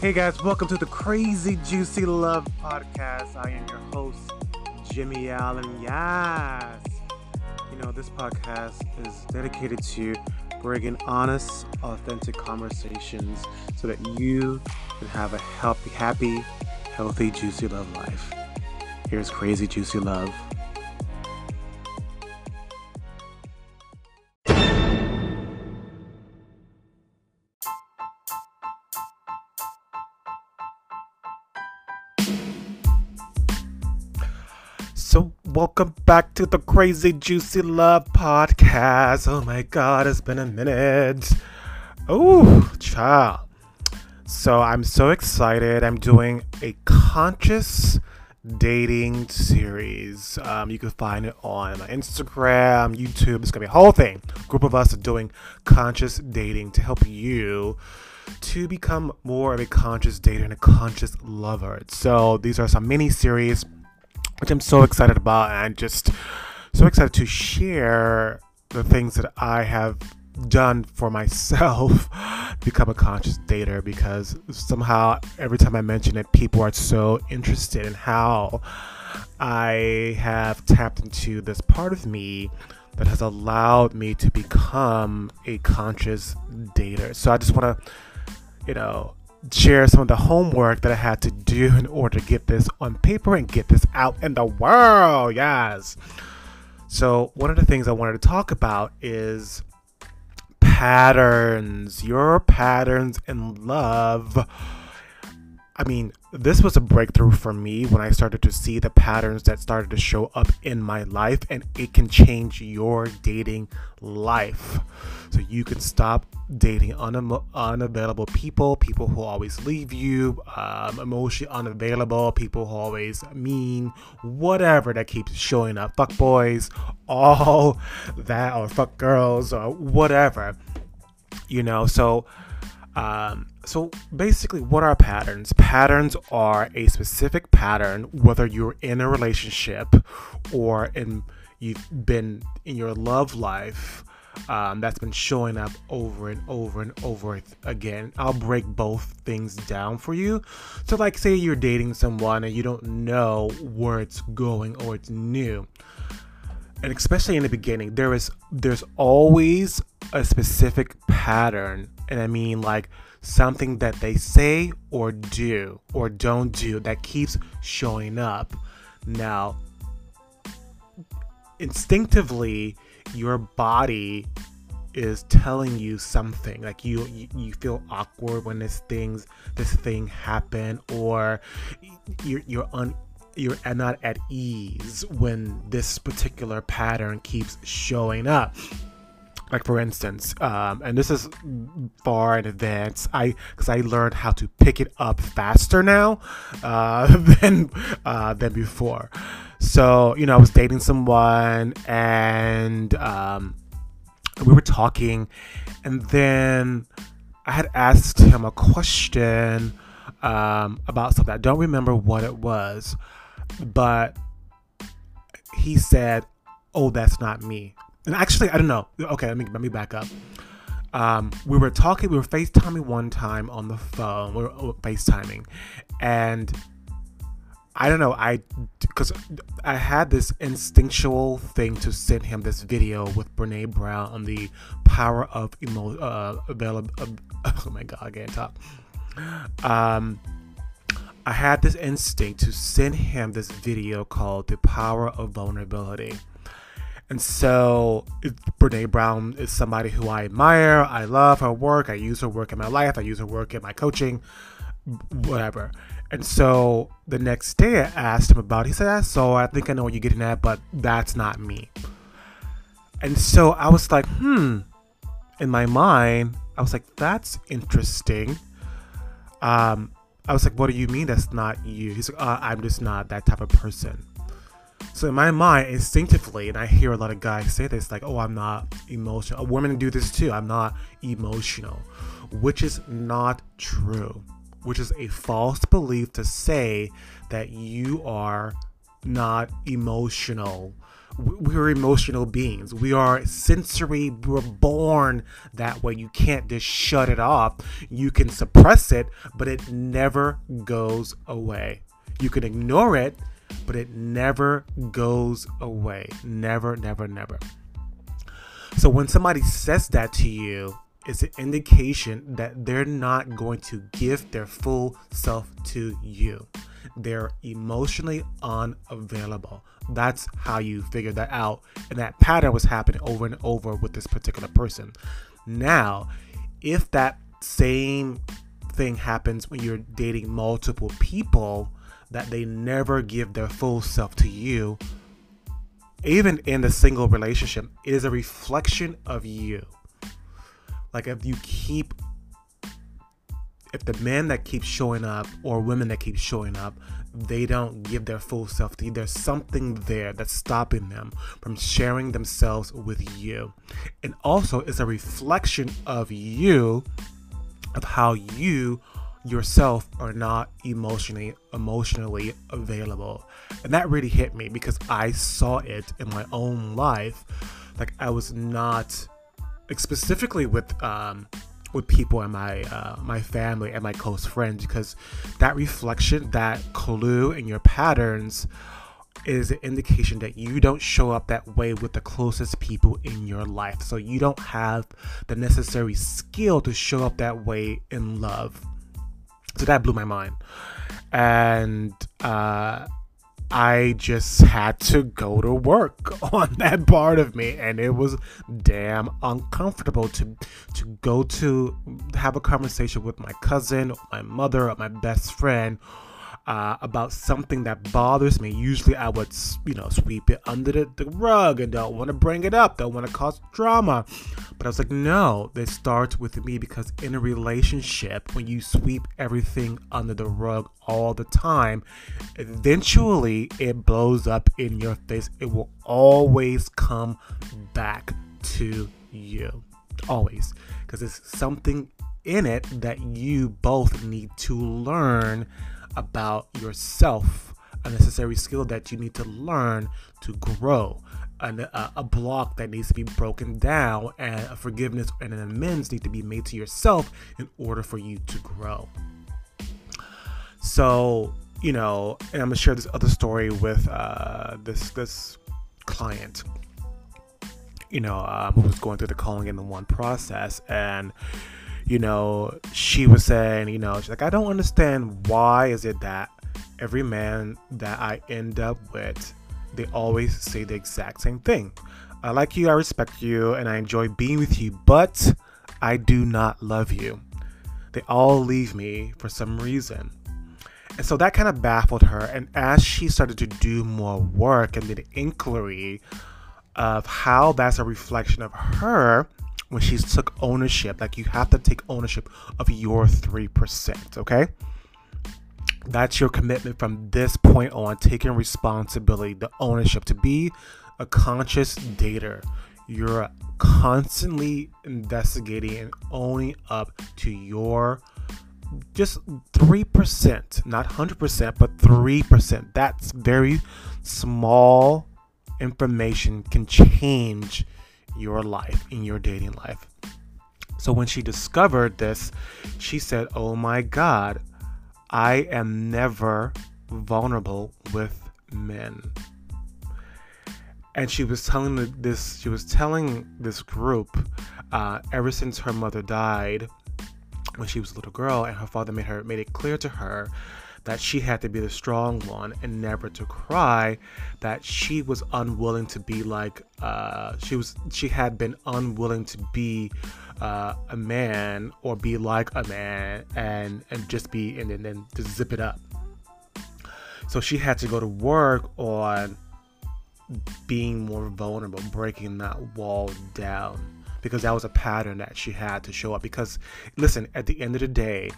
Hey guys, welcome to the Crazy Juicy Love Podcast. I am your host, Jimmy Allen. Yes. You know, this podcast is dedicated to bringing honest, authentic conversations so that you can have a healthy, happy, healthy, juicy love life. Here's Crazy Juicy Love. Welcome back to the Crazy Juicy Love Podcast. Oh my god, it's been a minute. Oh, child. So, I'm so excited. I'm doing a conscious dating series. Um, you can find it on Instagram, YouTube. It's gonna be a whole thing. A group of us are doing conscious dating to help you to become more of a conscious dater and a conscious lover. So, these are some mini series which I'm so excited about and just so excited to share the things that I have done for myself become a conscious dater because somehow every time I mention it, people are so interested in how I have tapped into this part of me that has allowed me to become a conscious dater. So I just want to, you know, share some of the homework that I had to do in order to get this on paper and get this out in the world. Yes. So, one of the things I wanted to talk about is patterns, your patterns in love. I mean, this was a breakthrough for me when I started to see the patterns that started to show up in my life, and it can change your dating life. So you can stop dating un- unavailable people, people who always leave you, um, emotionally unavailable, people who always mean, whatever that keeps showing up. Fuck boys, all that, or fuck girls, or whatever. You know, so um, so basically, what are patterns? Patterns are a specific pattern, whether you're in a relationship or in you've been in your love life. Um, that's been showing up over and over and over again. I'll break both things down for you. So, like, say you're dating someone and you don't know where it's going or it's new, and especially in the beginning, there is there's always a specific pattern and I mean like something that they say or do or don't do that keeps showing up. Now, instinctively, your body is telling you something like you, you feel awkward when this things this thing happen or you're you're un you're not at ease when this particular pattern keeps showing up like for instance um, and this is far in advance i because i learned how to pick it up faster now uh, than uh, than before. So you know i was dating someone and um, we were talking and then i had asked him a question um, about something. I don't remember what it was but he said oh that's not me and actually, I don't know. Okay, let me let me back up. Um, we were talking, we were FaceTiming one time on the phone. We were FaceTiming, and I don't know. I because I had this instinctual thing to send him this video with Brene Brown on the power of emo uh, available. Uh, oh my god, I can't talk. Um, I had this instinct to send him this video called "The Power of Vulnerability." And so Brene Brown is somebody who I admire. I love her work. I use her work in my life. I use her work in my coaching, whatever. And so the next day I asked him about it. He said, So I think I know what you're getting at, but that's not me. And so I was like, hmm. In my mind, I was like, that's interesting. Um, I was like, what do you mean that's not you? He's like, uh, I'm just not that type of person. So in my mind, instinctively, and I hear a lot of guys say this, like, "Oh, I'm not emotional." Women do this too. I'm not emotional, which is not true. Which is a false belief to say that you are not emotional we're emotional beings. We are sensory. We're born that way. You can't just shut it off. You can suppress it, but it never goes away. You can ignore it, but it never goes away. Never, never, never. So when somebody says that to you, it's an indication that they're not going to give their full self to you. They're emotionally unavailable. That's how you figure that out. And that pattern was happening over and over with this particular person. Now, if that same thing happens when you're dating multiple people, that they never give their full self to you, even in the single relationship, it is a reflection of you. Like if you keep if the men that keep showing up or women that keep showing up, they don't give their full self to you. There's something there that's stopping them from sharing themselves with you. And also, it's a reflection of you, of how you yourself are not emotionally emotionally available and that really hit me because i saw it in my own life like i was not specifically with um with people in my uh, my family and my close friends because that reflection, that clue in your patterns is an indication that you don't show up that way with the closest people in your life. So you don't have the necessary skill to show up that way in love. So that blew my mind. And uh I just had to go to work on that part of me and it was damn uncomfortable to to go to have a conversation with my cousin, my mother, or my best friend uh, about something that bothers me. Usually I would, you know, sweep it under the, the rug and don't want to bring it up, don't want to cause drama. But I was like, no, this starts with me because in a relationship, when you sweep everything under the rug all the time, eventually it blows up in your face. It will always come back to you. Always. Because it's something in it that you both need to learn about yourself, a necessary skill that you need to learn to grow. And a, a, block that needs to be broken down, and a forgiveness and an amends need to be made to yourself in order for you to grow. So, you know, and I'm gonna share this other story with uh, this this client, you know, um, who was going through the calling in the one process, and you know, she was saying, you know, she's like, I don't understand why is it that every man that I end up with, they always say the exact same thing. I like you, I respect you, and I enjoy being with you, but I do not love you. They all leave me for some reason. And so that kind of baffled her. And as she started to do more work and did inquiry of how that's a reflection of her, when she took ownership. Like you have to take ownership of your 3%, okay? That's your commitment from this point on, taking responsibility, the ownership to be a conscious dater. You're constantly investigating and owning up to your just 3%, not 100%, but 3%. That's very small information can change your life, in your dating life. So when she discovered this, she said, Oh my God, I am never vulnerable with men. And she was telling this, she was telling this group, uh, ever since her mother died, when she was a little girl, and her father made her made it clear to her that she had to be the strong one and never to cry that she was unwilling to be like uh, she was she had been unwilling to be uh, a man or be like a man and and just be and, and then to zip it up. So she had to go to work on being more vulnerable breaking that wall down because that was a pattern that she had to show up because listen at the end of the day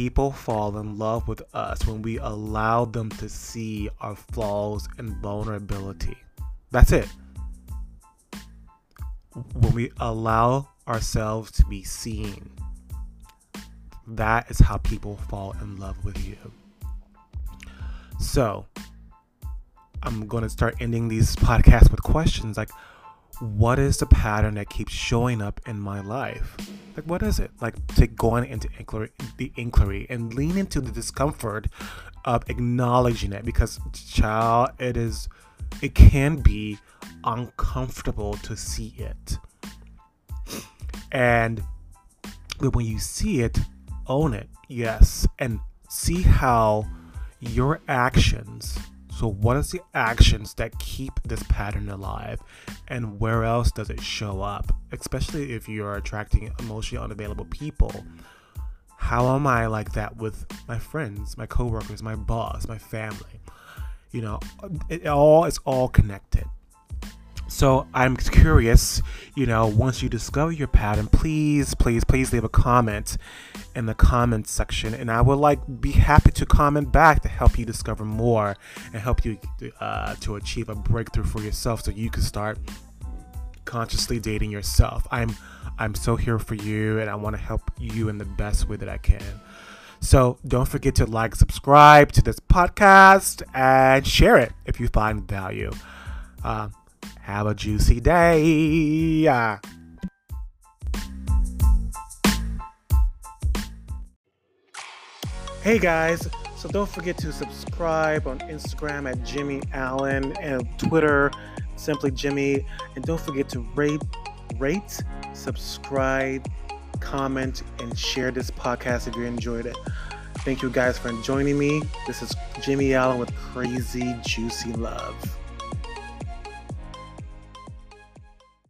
People fall in love with us when we allow them to see our flaws and vulnerability. That's it. When we allow ourselves to be seen, that is how people fall in love with you. So, I'm going to start ending these podcasts with questions like, what is the pattern that keeps showing up in my life? Like, what is it? Like, to go into inquiry, the inquiry and lean into the discomfort of acknowledging it because, child, it is, it can be uncomfortable to see it. And but when you see it, own it, yes, and see how your actions so, what is the actions that keep this pattern alive, and where else does it show up? Especially if you're attracting emotionally unavailable people. How am I like that with my friends, my coworkers, my boss, my family? You know, it all is all connected. So I'm curious, you know, once you discover your pattern, please, please, please leave a comment in the comments section, and I would like be happy to comment back to help you discover more and help you uh, to achieve a breakthrough for yourself, so you can start consciously dating yourself. I'm I'm so here for you, and I want to help you in the best way that I can. So don't forget to like, subscribe to this podcast, and share it if you find value. Uh, have a juicy day. Hey guys, so don't forget to subscribe on Instagram at Jimmy Allen and Twitter simply Jimmy. And don't forget to rate, rate, subscribe, comment, and share this podcast if you enjoyed it. Thank you guys for joining me. This is Jimmy Allen with Crazy Juicy Love.